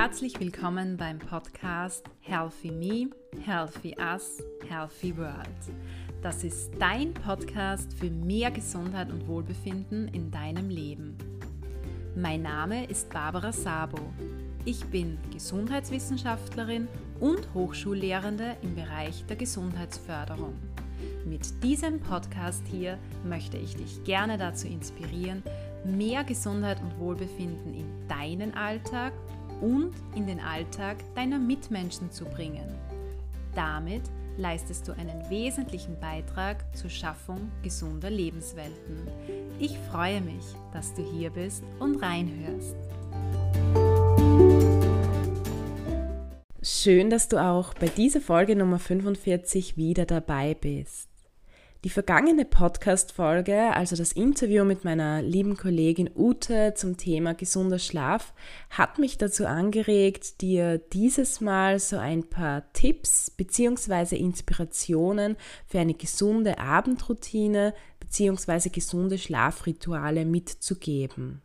Herzlich willkommen beim Podcast Healthy Me, Healthy Us, Healthy World. Das ist dein Podcast für mehr Gesundheit und Wohlbefinden in deinem Leben. Mein Name ist Barbara Sabo. Ich bin Gesundheitswissenschaftlerin und Hochschullehrende im Bereich der Gesundheitsförderung. Mit diesem Podcast hier möchte ich dich gerne dazu inspirieren, mehr Gesundheit und Wohlbefinden in deinen Alltag und in den Alltag deiner Mitmenschen zu bringen. Damit leistest du einen wesentlichen Beitrag zur Schaffung gesunder Lebenswelten. Ich freue mich, dass du hier bist und reinhörst. Schön, dass du auch bei dieser Folge Nummer 45 wieder dabei bist. Die vergangene Podcast-Folge, also das Interview mit meiner lieben Kollegin Ute zum Thema gesunder Schlaf, hat mich dazu angeregt, dir dieses Mal so ein paar Tipps bzw. Inspirationen für eine gesunde Abendroutine bzw. gesunde Schlafrituale mitzugeben.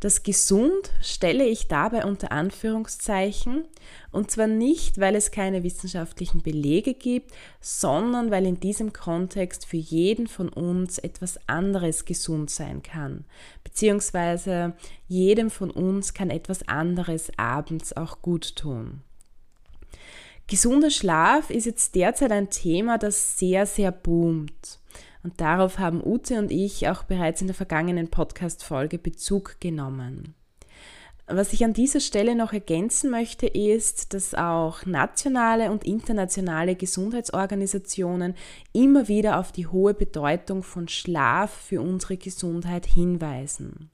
Das gesund stelle ich dabei unter Anführungszeichen und zwar nicht, weil es keine wissenschaftlichen Belege gibt, sondern weil in diesem Kontext für jeden von uns etwas anderes gesund sein kann, beziehungsweise jedem von uns kann etwas anderes abends auch gut tun. Gesunder Schlaf ist jetzt derzeit ein Thema, das sehr, sehr boomt. Und darauf haben Ute und ich auch bereits in der vergangenen Podcast-Folge Bezug genommen. Was ich an dieser Stelle noch ergänzen möchte, ist, dass auch nationale und internationale Gesundheitsorganisationen immer wieder auf die hohe Bedeutung von Schlaf für unsere Gesundheit hinweisen.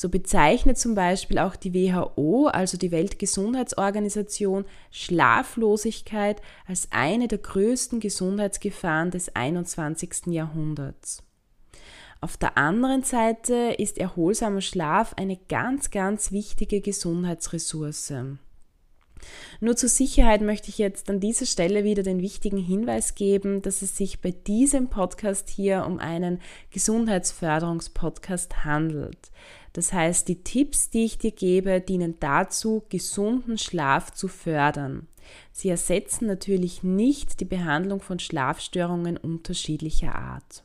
So bezeichnet zum Beispiel auch die WHO, also die Weltgesundheitsorganisation, Schlaflosigkeit als eine der größten Gesundheitsgefahren des 21. Jahrhunderts. Auf der anderen Seite ist erholsamer Schlaf eine ganz, ganz wichtige Gesundheitsressource. Nur zur Sicherheit möchte ich jetzt an dieser Stelle wieder den wichtigen Hinweis geben, dass es sich bei diesem Podcast hier um einen Gesundheitsförderungspodcast handelt. Das heißt, die Tipps, die ich dir gebe, dienen dazu, gesunden Schlaf zu fördern. Sie ersetzen natürlich nicht die Behandlung von Schlafstörungen unterschiedlicher Art.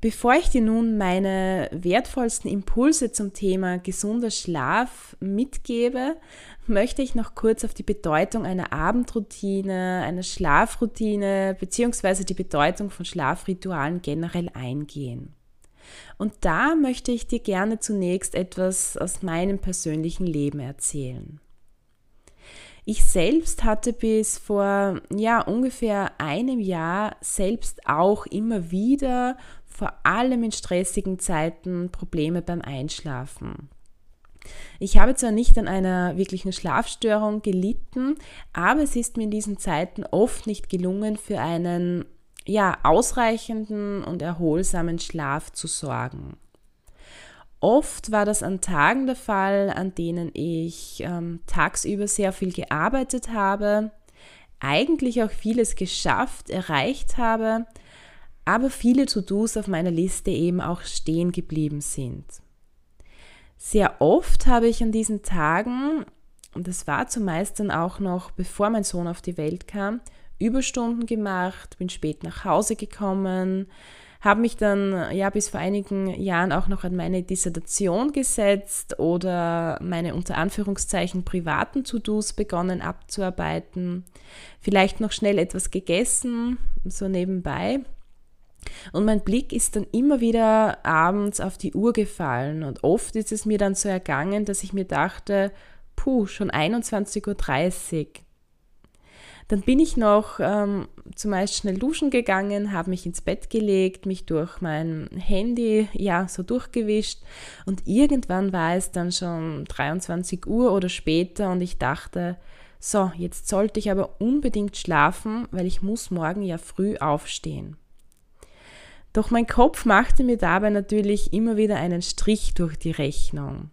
Bevor ich dir nun meine wertvollsten Impulse zum Thema gesunder Schlaf mitgebe, möchte ich noch kurz auf die Bedeutung einer Abendroutine, einer Schlafroutine bzw. die Bedeutung von Schlafritualen generell eingehen. Und da möchte ich dir gerne zunächst etwas aus meinem persönlichen Leben erzählen. Ich selbst hatte bis vor ja ungefähr einem Jahr selbst auch immer wieder, vor allem in stressigen Zeiten, Probleme beim Einschlafen. Ich habe zwar nicht an einer wirklichen Schlafstörung gelitten, aber es ist mir in diesen Zeiten oft nicht gelungen, für einen ja, ausreichenden und erholsamen Schlaf zu sorgen. Oft war das an Tagen der Fall, an denen ich ähm, tagsüber sehr viel gearbeitet habe, eigentlich auch vieles geschafft, erreicht habe, aber viele To-Dos auf meiner Liste eben auch stehen geblieben sind. Sehr oft habe ich an diesen Tagen, und das war zumeist dann auch noch bevor mein Sohn auf die Welt kam, Überstunden gemacht, bin spät nach Hause gekommen, habe mich dann ja bis vor einigen Jahren auch noch an meine Dissertation gesetzt oder meine unter Anführungszeichen privaten To-Dos begonnen abzuarbeiten, vielleicht noch schnell etwas gegessen, so nebenbei. Und mein Blick ist dann immer wieder abends auf die Uhr gefallen und oft ist es mir dann so ergangen, dass ich mir dachte, puh, schon 21.30 Uhr, dann bin ich noch ähm, zumeist schnell duschen gegangen, habe mich ins Bett gelegt, mich durch mein Handy ja so durchgewischt und irgendwann war es dann schon 23 Uhr oder später und ich dachte, so, jetzt sollte ich aber unbedingt schlafen, weil ich muss morgen ja früh aufstehen. Doch mein Kopf machte mir dabei natürlich immer wieder einen Strich durch die Rechnung.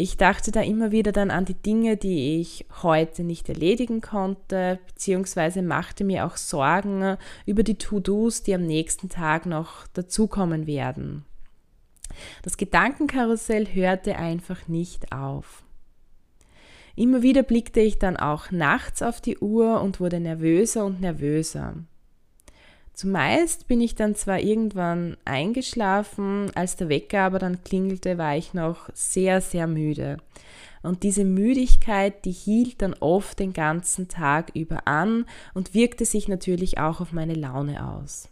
Ich dachte da immer wieder dann an die Dinge, die ich heute nicht erledigen konnte, beziehungsweise machte mir auch Sorgen über die To-Dos, die am nächsten Tag noch dazukommen werden. Das Gedankenkarussell hörte einfach nicht auf. Immer wieder blickte ich dann auch nachts auf die Uhr und wurde nervöser und nervöser. Zumeist bin ich dann zwar irgendwann eingeschlafen, als der Wecker aber dann klingelte, war ich noch sehr, sehr müde. Und diese Müdigkeit, die hielt dann oft den ganzen Tag über an und wirkte sich natürlich auch auf meine Laune aus.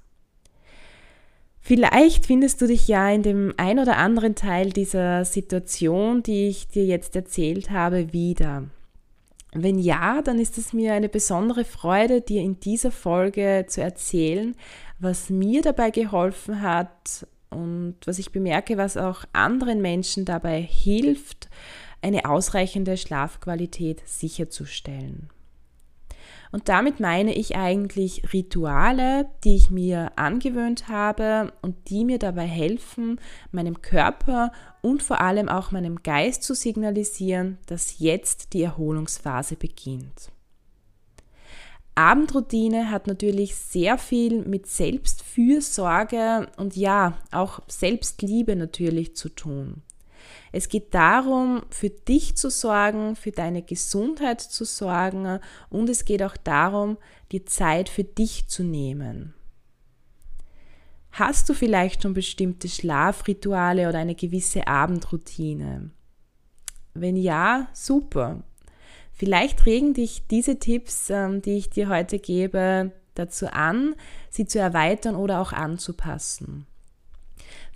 Vielleicht findest du dich ja in dem ein oder anderen Teil dieser Situation, die ich dir jetzt erzählt habe, wieder. Wenn ja, dann ist es mir eine besondere Freude, dir in dieser Folge zu erzählen, was mir dabei geholfen hat und was ich bemerke, was auch anderen Menschen dabei hilft, eine ausreichende Schlafqualität sicherzustellen. Und damit meine ich eigentlich Rituale, die ich mir angewöhnt habe und die mir dabei helfen, meinem Körper und vor allem auch meinem Geist zu signalisieren, dass jetzt die Erholungsphase beginnt. Abendroutine hat natürlich sehr viel mit Selbstfürsorge und ja, auch Selbstliebe natürlich zu tun. Es geht darum, für dich zu sorgen, für deine Gesundheit zu sorgen und es geht auch darum, die Zeit für dich zu nehmen. Hast du vielleicht schon bestimmte Schlafrituale oder eine gewisse Abendroutine? Wenn ja, super. Vielleicht regen dich diese Tipps, ähm, die ich dir heute gebe, dazu an, sie zu erweitern oder auch anzupassen.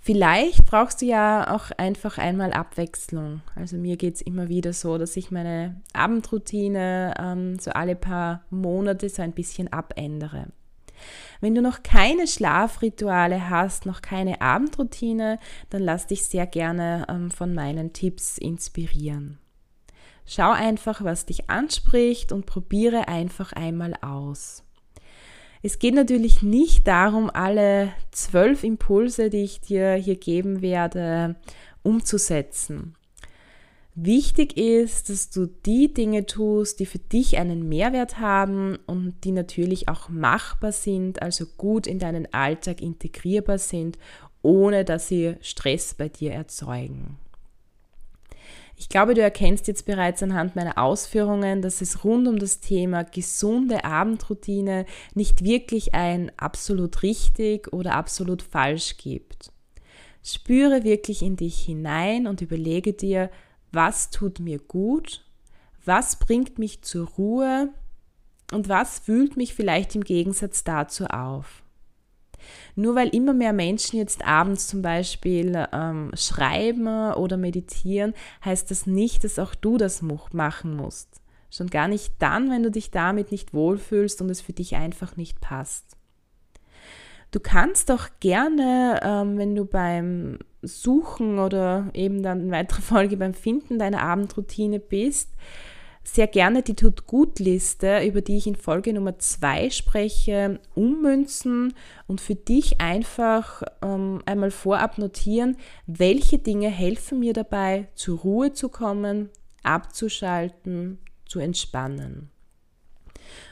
Vielleicht brauchst du ja auch einfach einmal Abwechslung. Also mir geht es immer wieder so, dass ich meine Abendroutine ähm, so alle paar Monate so ein bisschen abändere. Wenn du noch keine Schlafrituale hast, noch keine Abendroutine, dann lass dich sehr gerne ähm, von meinen Tipps inspirieren. Schau einfach, was dich anspricht und probiere einfach einmal aus. Es geht natürlich nicht darum, alle zwölf Impulse, die ich dir hier geben werde, umzusetzen. Wichtig ist, dass du die Dinge tust, die für dich einen Mehrwert haben und die natürlich auch machbar sind, also gut in deinen Alltag integrierbar sind, ohne dass sie Stress bei dir erzeugen. Ich glaube, du erkennst jetzt bereits anhand meiner Ausführungen, dass es rund um das Thema gesunde Abendroutine nicht wirklich ein absolut richtig oder absolut falsch gibt. Spüre wirklich in dich hinein und überlege dir, was tut mir gut, was bringt mich zur Ruhe und was fühlt mich vielleicht im Gegensatz dazu auf. Nur weil immer mehr Menschen jetzt abends zum Beispiel ähm, schreiben oder meditieren, heißt das nicht, dass auch du das machen musst. Schon gar nicht dann, wenn du dich damit nicht wohlfühlst und es für dich einfach nicht passt. Du kannst doch gerne, ähm, wenn du beim Suchen oder eben dann in weiterer Folge beim Finden deiner Abendroutine bist, sehr gerne die Tut-Gut-Liste, über die ich in Folge Nummer 2 spreche, ummünzen und für dich einfach ähm, einmal vorab notieren, welche Dinge helfen mir dabei, zur Ruhe zu kommen, abzuschalten, zu entspannen.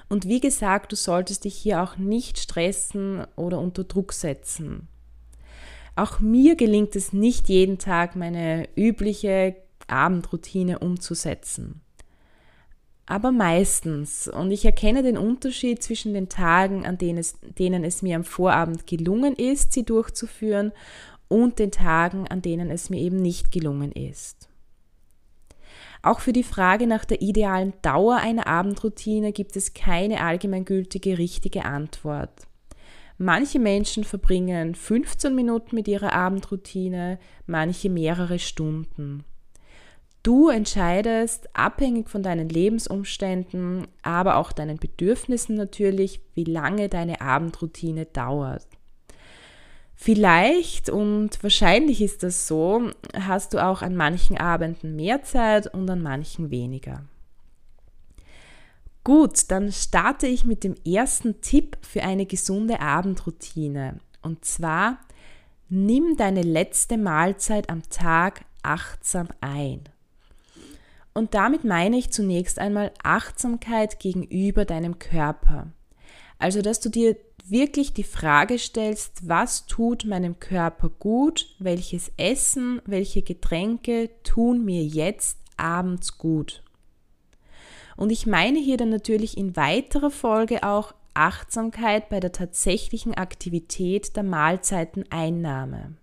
Und wie gesagt, du solltest dich hier auch nicht stressen oder unter Druck setzen. Auch mir gelingt es nicht jeden Tag, meine übliche Abendroutine umzusetzen aber meistens. Und ich erkenne den Unterschied zwischen den Tagen, an denen es, denen es mir am Vorabend gelungen ist, sie durchzuführen, und den Tagen, an denen es mir eben nicht gelungen ist. Auch für die Frage nach der idealen Dauer einer Abendroutine gibt es keine allgemeingültige richtige Antwort. Manche Menschen verbringen 15 Minuten mit ihrer Abendroutine, manche mehrere Stunden. Du entscheidest, abhängig von deinen Lebensumständen, aber auch deinen Bedürfnissen natürlich, wie lange deine Abendroutine dauert. Vielleicht und wahrscheinlich ist das so, hast du auch an manchen Abenden mehr Zeit und an manchen weniger. Gut, dann starte ich mit dem ersten Tipp für eine gesunde Abendroutine. Und zwar, nimm deine letzte Mahlzeit am Tag achtsam ein. Und damit meine ich zunächst einmal Achtsamkeit gegenüber deinem Körper. Also, dass du dir wirklich die Frage stellst, was tut meinem Körper gut, welches Essen, welche Getränke tun mir jetzt abends gut. Und ich meine hier dann natürlich in weiterer Folge auch Achtsamkeit bei der tatsächlichen Aktivität der Mahlzeiteneinnahme.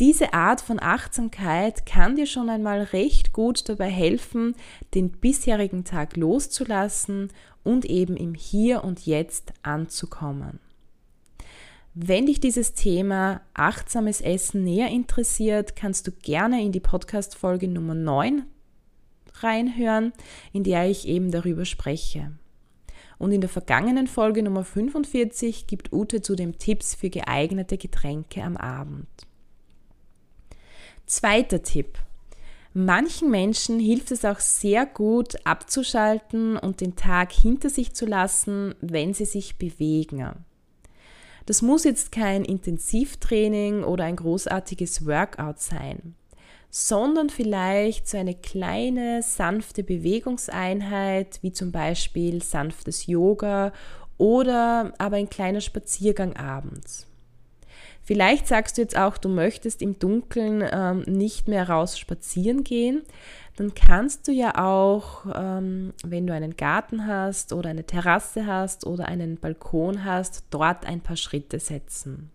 Diese Art von Achtsamkeit kann dir schon einmal recht gut dabei helfen, den bisherigen Tag loszulassen und eben im Hier und Jetzt anzukommen. Wenn dich dieses Thema achtsames Essen näher interessiert, kannst du gerne in die Podcast-Folge Nummer 9 reinhören, in der ich eben darüber spreche. Und in der vergangenen Folge Nummer 45 gibt Ute zudem Tipps für geeignete Getränke am Abend. Zweiter Tipp. Manchen Menschen hilft es auch sehr gut abzuschalten und den Tag hinter sich zu lassen, wenn sie sich bewegen. Das muss jetzt kein Intensivtraining oder ein großartiges Workout sein, sondern vielleicht so eine kleine sanfte Bewegungseinheit, wie zum Beispiel sanftes Yoga oder aber ein kleiner Spaziergang abends. Vielleicht sagst du jetzt auch, du möchtest im Dunkeln ähm, nicht mehr raus spazieren gehen. Dann kannst du ja auch, ähm, wenn du einen Garten hast oder eine Terrasse hast oder einen Balkon hast, dort ein paar Schritte setzen.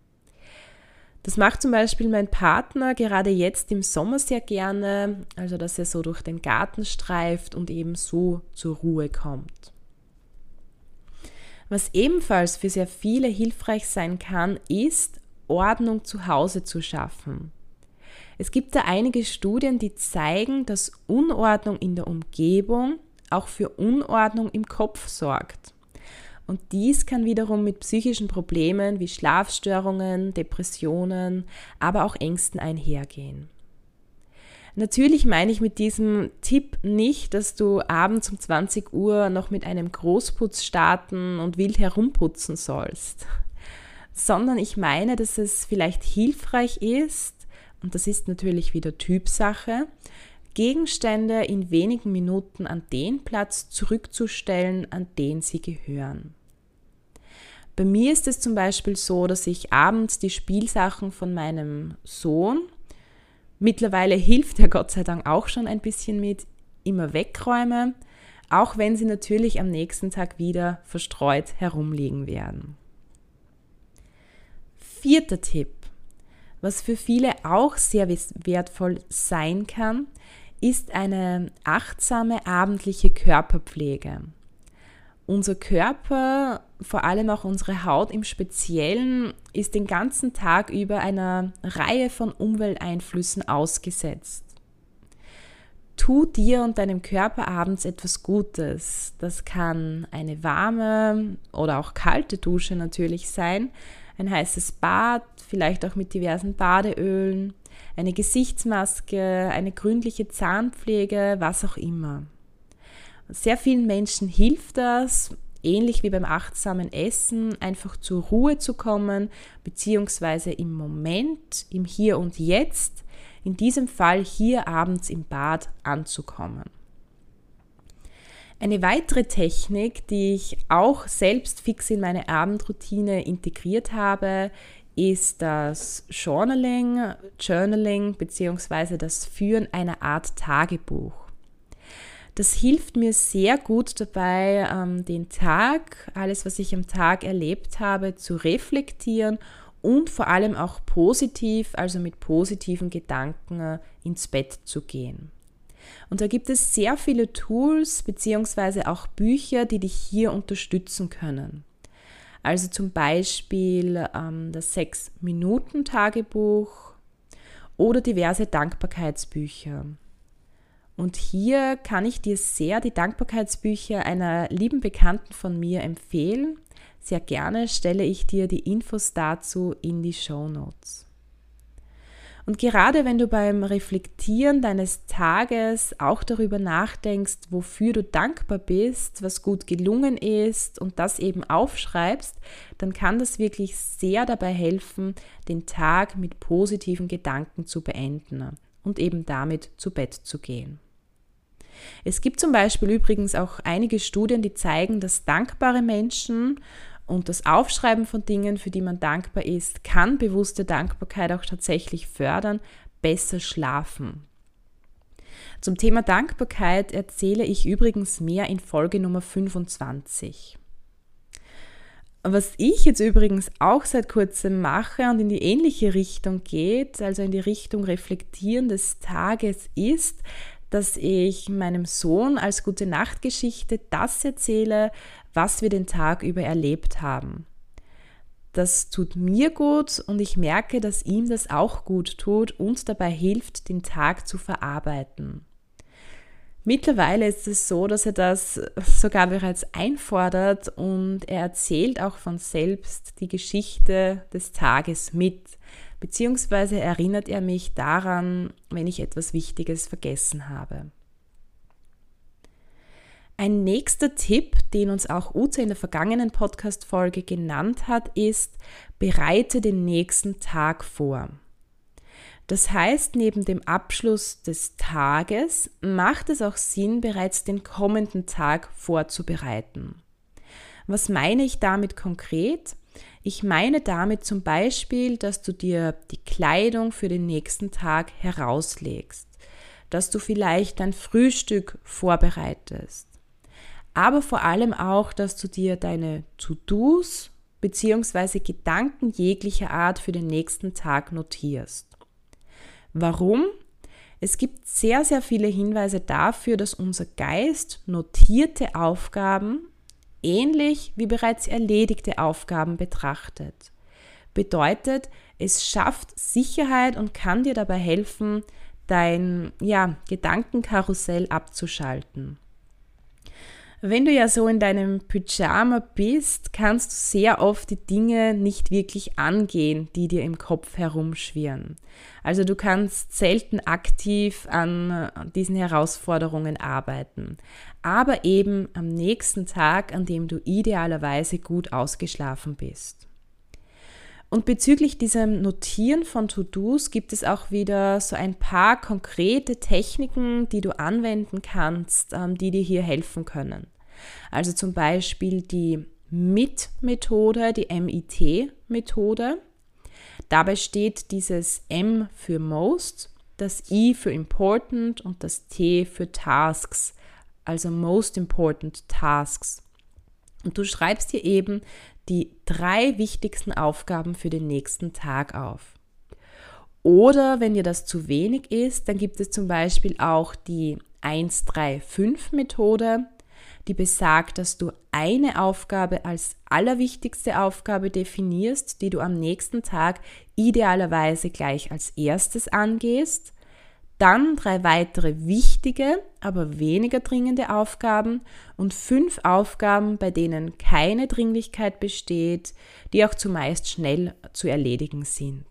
Das macht zum Beispiel mein Partner gerade jetzt im Sommer sehr gerne, also dass er so durch den Garten streift und eben so zur Ruhe kommt. Was ebenfalls für sehr viele hilfreich sein kann, ist Ordnung zu Hause zu schaffen. Es gibt da einige Studien, die zeigen, dass Unordnung in der Umgebung auch für Unordnung im Kopf sorgt. Und dies kann wiederum mit psychischen Problemen wie Schlafstörungen, Depressionen, aber auch Ängsten einhergehen. Natürlich meine ich mit diesem Tipp nicht, dass du abends um 20 Uhr noch mit einem Großputz starten und wild herumputzen sollst sondern ich meine, dass es vielleicht hilfreich ist, und das ist natürlich wieder Typsache, Gegenstände in wenigen Minuten an den Platz zurückzustellen, an den sie gehören. Bei mir ist es zum Beispiel so, dass ich abends die Spielsachen von meinem Sohn, mittlerweile hilft er Gott sei Dank auch schon ein bisschen mit, immer wegräume, auch wenn sie natürlich am nächsten Tag wieder verstreut herumliegen werden. Vierter Tipp, was für viele auch sehr wertvoll sein kann, ist eine achtsame abendliche Körperpflege. Unser Körper, vor allem auch unsere Haut im Speziellen, ist den ganzen Tag über einer Reihe von Umwelteinflüssen ausgesetzt. Tu dir und deinem Körper abends etwas Gutes. Das kann eine warme oder auch kalte Dusche natürlich sein, ein heißes Bad, vielleicht auch mit diversen Badeölen, eine Gesichtsmaske, eine gründliche Zahnpflege, was auch immer. Sehr vielen Menschen hilft das, ähnlich wie beim achtsamen Essen, einfach zur Ruhe zu kommen, beziehungsweise im Moment, im Hier und Jetzt, in diesem Fall hier abends im Bad anzukommen. Eine weitere Technik, die ich auch selbst fix in meine Abendroutine integriert habe, ist das Journaling, Journaling bzw. das Führen einer Art Tagebuch. Das hilft mir sehr gut dabei, ähm, den Tag, alles, was ich am Tag erlebt habe, zu reflektieren und vor allem auch positiv, also mit positiven Gedanken äh, ins Bett zu gehen. Und da gibt es sehr viele Tools beziehungsweise auch Bücher, die dich hier unterstützen können. Also zum Beispiel ähm, das Sechs-Minuten-Tagebuch oder diverse Dankbarkeitsbücher. Und hier kann ich dir sehr die Dankbarkeitsbücher einer lieben Bekannten von mir empfehlen. Sehr gerne stelle ich dir die Infos dazu in die Show Notes. Und gerade wenn du beim Reflektieren deines Tages auch darüber nachdenkst, wofür du dankbar bist, was gut gelungen ist und das eben aufschreibst, dann kann das wirklich sehr dabei helfen, den Tag mit positiven Gedanken zu beenden und eben damit zu Bett zu gehen. Es gibt zum Beispiel übrigens auch einige Studien, die zeigen, dass dankbare Menschen und das Aufschreiben von Dingen, für die man dankbar ist, kann bewusste Dankbarkeit auch tatsächlich fördern, besser schlafen. Zum Thema Dankbarkeit erzähle ich übrigens mehr in Folge Nummer 25. Was ich jetzt übrigens auch seit kurzem mache und in die ähnliche Richtung geht, also in die Richtung Reflektieren des Tages, ist, dass ich meinem Sohn als gute Nachtgeschichte das erzähle, was wir den Tag über erlebt haben. Das tut mir gut und ich merke, dass ihm das auch gut tut und dabei hilft, den Tag zu verarbeiten. Mittlerweile ist es so, dass er das sogar bereits einfordert und er erzählt auch von selbst die Geschichte des Tages mit, beziehungsweise erinnert er mich daran, wenn ich etwas Wichtiges vergessen habe. Ein nächster Tipp, den uns auch Ute in der vergangenen Podcast-Folge genannt hat, ist, bereite den nächsten Tag vor. Das heißt, neben dem Abschluss des Tages macht es auch Sinn, bereits den kommenden Tag vorzubereiten. Was meine ich damit konkret? Ich meine damit zum Beispiel, dass du dir die Kleidung für den nächsten Tag herauslegst, dass du vielleicht dein Frühstück vorbereitest, aber vor allem auch, dass du dir deine To-Dos bzw. Gedanken jeglicher Art für den nächsten Tag notierst. Warum? Es gibt sehr, sehr viele Hinweise dafür, dass unser Geist notierte Aufgaben ähnlich wie bereits erledigte Aufgaben betrachtet. Bedeutet, es schafft Sicherheit und kann dir dabei helfen, dein ja, Gedankenkarussell abzuschalten. Wenn du ja so in deinem Pyjama bist, kannst du sehr oft die Dinge nicht wirklich angehen, die dir im Kopf herumschwirren. Also du kannst selten aktiv an diesen Herausforderungen arbeiten, aber eben am nächsten Tag, an dem du idealerweise gut ausgeschlafen bist. Und bezüglich diesem Notieren von To-Dos gibt es auch wieder so ein paar konkrete Techniken, die du anwenden kannst, ähm, die dir hier helfen können. Also zum Beispiel die MIT-Methode, die MIT-Methode. Dabei steht dieses M für Most, das I für Important und das T für Tasks, also Most Important Tasks. Und du schreibst dir eben die drei wichtigsten Aufgaben für den nächsten Tag auf. Oder wenn dir das zu wenig ist, dann gibt es zum Beispiel auch die 1-3-5-Methode, die besagt, dass du eine Aufgabe als allerwichtigste Aufgabe definierst, die du am nächsten Tag idealerweise gleich als erstes angehst dann drei weitere wichtige, aber weniger dringende Aufgaben und fünf Aufgaben, bei denen keine Dringlichkeit besteht, die auch zumeist schnell zu erledigen sind.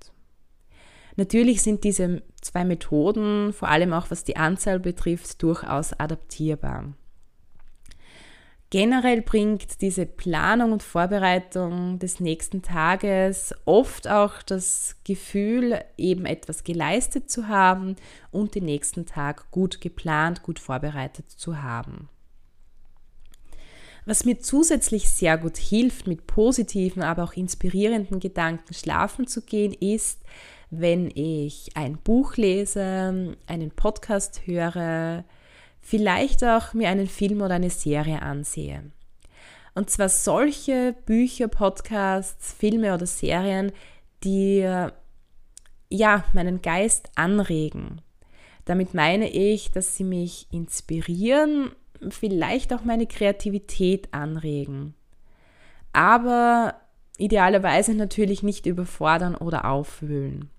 Natürlich sind diese zwei Methoden, vor allem auch was die Anzahl betrifft, durchaus adaptierbar. Generell bringt diese Planung und Vorbereitung des nächsten Tages oft auch das Gefühl, eben etwas geleistet zu haben und den nächsten Tag gut geplant, gut vorbereitet zu haben. Was mir zusätzlich sehr gut hilft, mit positiven, aber auch inspirierenden Gedanken schlafen zu gehen, ist, wenn ich ein Buch lese, einen Podcast höre, vielleicht auch mir einen Film oder eine Serie ansehe. Und zwar solche Bücher, Podcasts, Filme oder Serien, die ja meinen Geist anregen. Damit meine ich, dass sie mich inspirieren, vielleicht auch meine Kreativität anregen. Aber idealerweise natürlich nicht überfordern oder aufwühlen.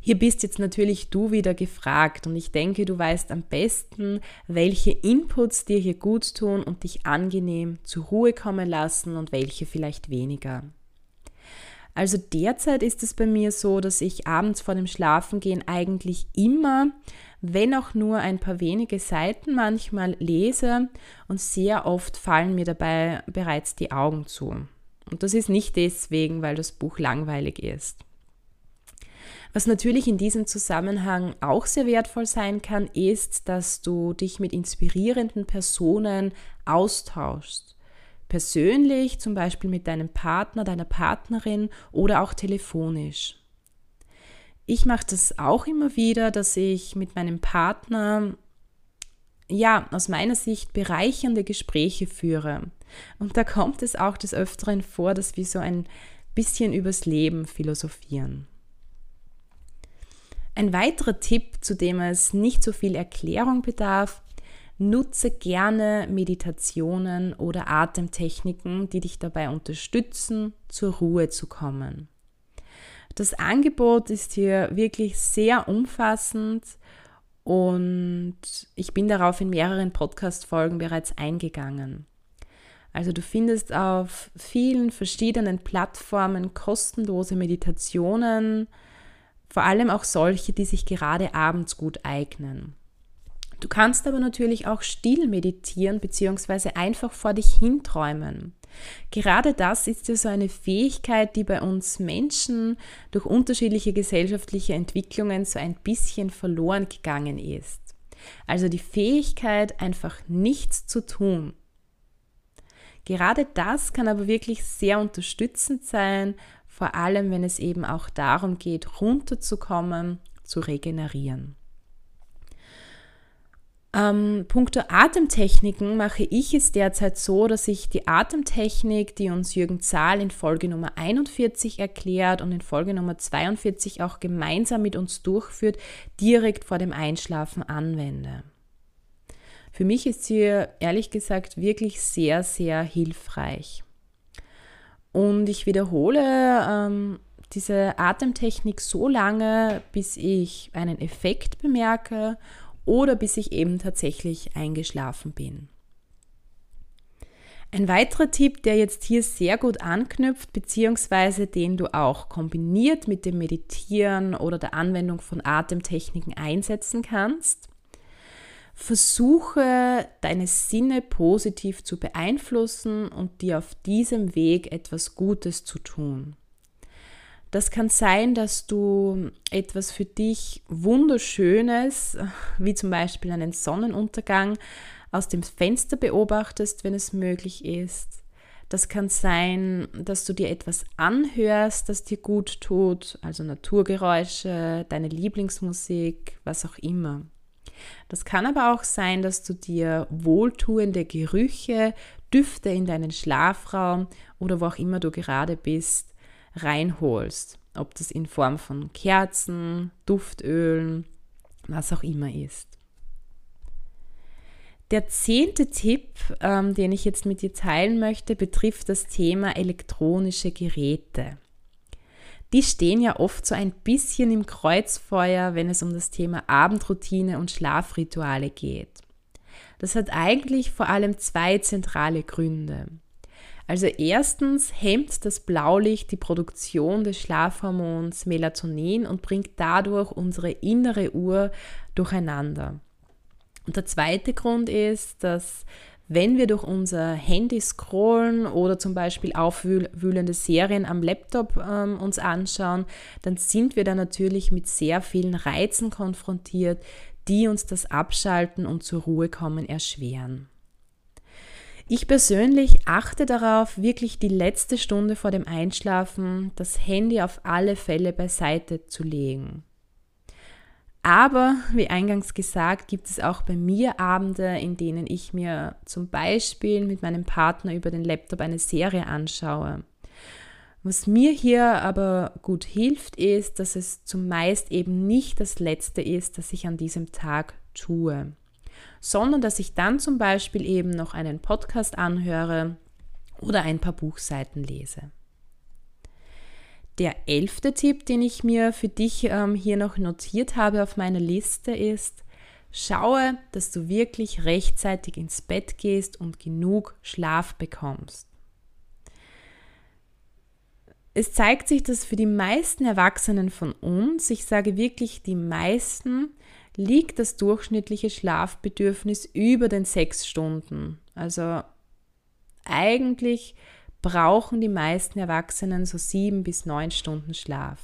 Hier bist jetzt natürlich du wieder gefragt und ich denke, du weißt am besten, welche Inputs dir hier gut tun und dich angenehm zur Ruhe kommen lassen und welche vielleicht weniger. Also derzeit ist es bei mir so, dass ich abends vor dem Schlafengehen eigentlich immer, wenn auch nur ein paar wenige Seiten manchmal lese und sehr oft fallen mir dabei bereits die Augen zu. Und das ist nicht deswegen, weil das Buch langweilig ist. Was natürlich in diesem Zusammenhang auch sehr wertvoll sein kann, ist, dass du dich mit inspirierenden Personen austauschst. Persönlich, zum Beispiel mit deinem Partner, deiner Partnerin oder auch telefonisch. ich mache das auch immer wieder, dass ich mit meinem Partner ja, aus meiner Sicht bereichernde Gespräche führe. Und da kommt es auch des Öfteren vor, dass wir so ein bisschen übers Leben philosophieren. Ein weiterer Tipp, zu dem es nicht so viel Erklärung bedarf, nutze gerne Meditationen oder Atemtechniken, die dich dabei unterstützen, zur Ruhe zu kommen. Das Angebot ist hier wirklich sehr umfassend und ich bin darauf in mehreren Podcast-Folgen bereits eingegangen. Also du findest auf vielen verschiedenen Plattformen kostenlose Meditationen, vor allem auch solche, die sich gerade abends gut eignen. Du kannst aber natürlich auch still meditieren bzw. einfach vor dich hinträumen. Gerade das ist ja so eine Fähigkeit, die bei uns Menschen durch unterschiedliche gesellschaftliche Entwicklungen so ein bisschen verloren gegangen ist. Also die Fähigkeit, einfach nichts zu tun. Gerade das kann aber wirklich sehr unterstützend sein, vor allem wenn es eben auch darum geht, runterzukommen, zu regenerieren. Ähm, punkto Atemtechniken mache ich es derzeit so, dass ich die Atemtechnik, die uns Jürgen Zahl in Folge Nummer 41 erklärt und in Folge Nummer 42 auch gemeinsam mit uns durchführt, direkt vor dem Einschlafen anwende. Für mich ist sie ehrlich gesagt wirklich sehr, sehr hilfreich. Und ich wiederhole ähm, diese Atemtechnik so lange, bis ich einen Effekt bemerke oder bis ich eben tatsächlich eingeschlafen bin. Ein weiterer Tipp, der jetzt hier sehr gut anknüpft, beziehungsweise den du auch kombiniert mit dem Meditieren oder der Anwendung von Atemtechniken einsetzen kannst, versuche deine Sinne positiv zu beeinflussen und dir auf diesem Weg etwas Gutes zu tun. Das kann sein, dass du etwas für dich Wunderschönes, wie zum Beispiel einen Sonnenuntergang, aus dem Fenster beobachtest, wenn es möglich ist. Das kann sein, dass du dir etwas anhörst, das dir gut tut, also Naturgeräusche, deine Lieblingsmusik, was auch immer. Das kann aber auch sein, dass du dir wohltuende Gerüche, Düfte in deinen Schlafraum oder wo auch immer du gerade bist, reinholst. Ob das in Form von Kerzen, Duftölen, was auch immer ist. Der zehnte Tipp, ähm, den ich jetzt mit dir teilen möchte, betrifft das Thema elektronische Geräte. Die stehen ja oft so ein bisschen im Kreuzfeuer, wenn es um das Thema Abendroutine und Schlafrituale geht. Das hat eigentlich vor allem zwei zentrale Gründe. Also erstens hemmt das Blaulicht die Produktion des Schlafhormons Melatonin und bringt dadurch unsere innere Uhr durcheinander. Und der zweite Grund ist, dass wenn wir durch unser Handy scrollen oder zum Beispiel aufwühlende Serien am Laptop ähm, uns anschauen, dann sind wir da natürlich mit sehr vielen Reizen konfrontiert, die uns das Abschalten und zur Ruhe kommen erschweren. Ich persönlich achte darauf, wirklich die letzte Stunde vor dem Einschlafen das Handy auf alle Fälle beiseite zu legen. Aber, wie eingangs gesagt, gibt es auch bei mir Abende, in denen ich mir zum Beispiel mit meinem Partner über den Laptop eine Serie anschaue. Was mir hier aber gut hilft, ist, dass es zumeist eben nicht das Letzte ist, das ich an diesem Tag tue sondern dass ich dann zum Beispiel eben noch einen Podcast anhöre oder ein paar Buchseiten lese. Der elfte Tipp, den ich mir für dich ähm, hier noch notiert habe auf meiner Liste ist, schaue, dass du wirklich rechtzeitig ins Bett gehst und genug Schlaf bekommst. Es zeigt sich, dass für die meisten Erwachsenen von uns, ich sage wirklich die meisten, liegt das durchschnittliche Schlafbedürfnis über den sechs Stunden. Also eigentlich brauchen die meisten Erwachsenen so sieben bis neun Stunden Schlaf.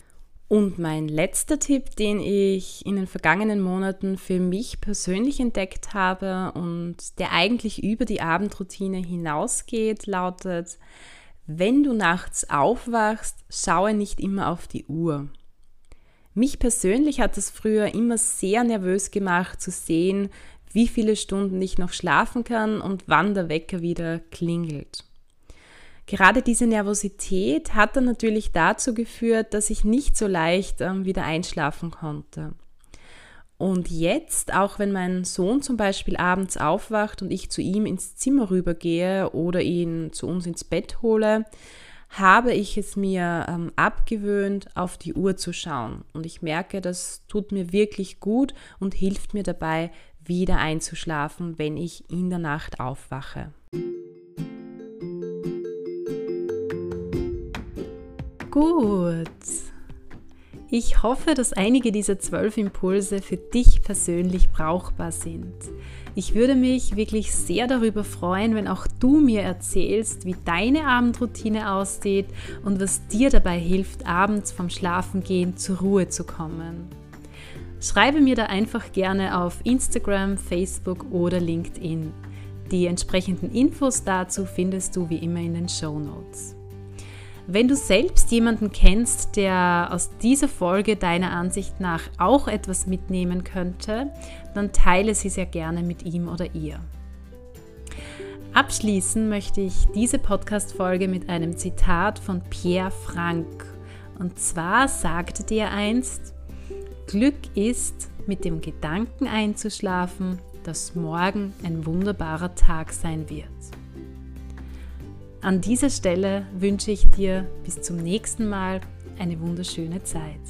Und mein letzter Tipp, den ich in den vergangenen Monaten für mich persönlich entdeckt habe und der eigentlich über die Abendroutine hinausgeht, lautet, wenn du nachts aufwachst, schaue nicht immer auf die Uhr. Mich persönlich hat es früher immer sehr nervös gemacht zu sehen, wie viele Stunden ich noch schlafen kann und wann der Wecker wieder klingelt. Gerade diese Nervosität hat dann natürlich dazu geführt, dass ich nicht so leicht ähm, wieder einschlafen konnte. Und jetzt, auch wenn mein Sohn zum Beispiel abends aufwacht und ich zu ihm ins Zimmer rübergehe oder ihn zu uns ins Bett hole, habe ich es mir ähm, abgewöhnt, auf die Uhr zu schauen. Und ich merke, das tut mir wirklich gut und hilft mir dabei, wieder einzuschlafen, wenn ich in der Nacht aufwache. Gut. Ich hoffe, dass einige dieser zwölf Impulse für dich persönlich brauchbar sind. Ich würde mich wirklich sehr darüber freuen, wenn auch du mir erzählst, wie deine Abendroutine aussieht und was dir dabei hilft, abends vom Schlafengehen zur Ruhe zu kommen. Schreibe mir da einfach gerne auf Instagram, Facebook oder LinkedIn. Die entsprechenden Infos dazu findest du wie immer in den Show Notes. Wenn du selbst jemanden kennst, der aus dieser Folge deiner Ansicht nach auch etwas mitnehmen könnte, dann teile sie sehr gerne mit ihm oder ihr. Abschließen möchte ich diese Podcast-Folge mit einem Zitat von Pierre Frank. Und zwar sagte der einst, Glück ist, mit dem Gedanken einzuschlafen, dass morgen ein wunderbarer Tag sein wird. An dieser Stelle wünsche ich dir bis zum nächsten Mal eine wunderschöne Zeit.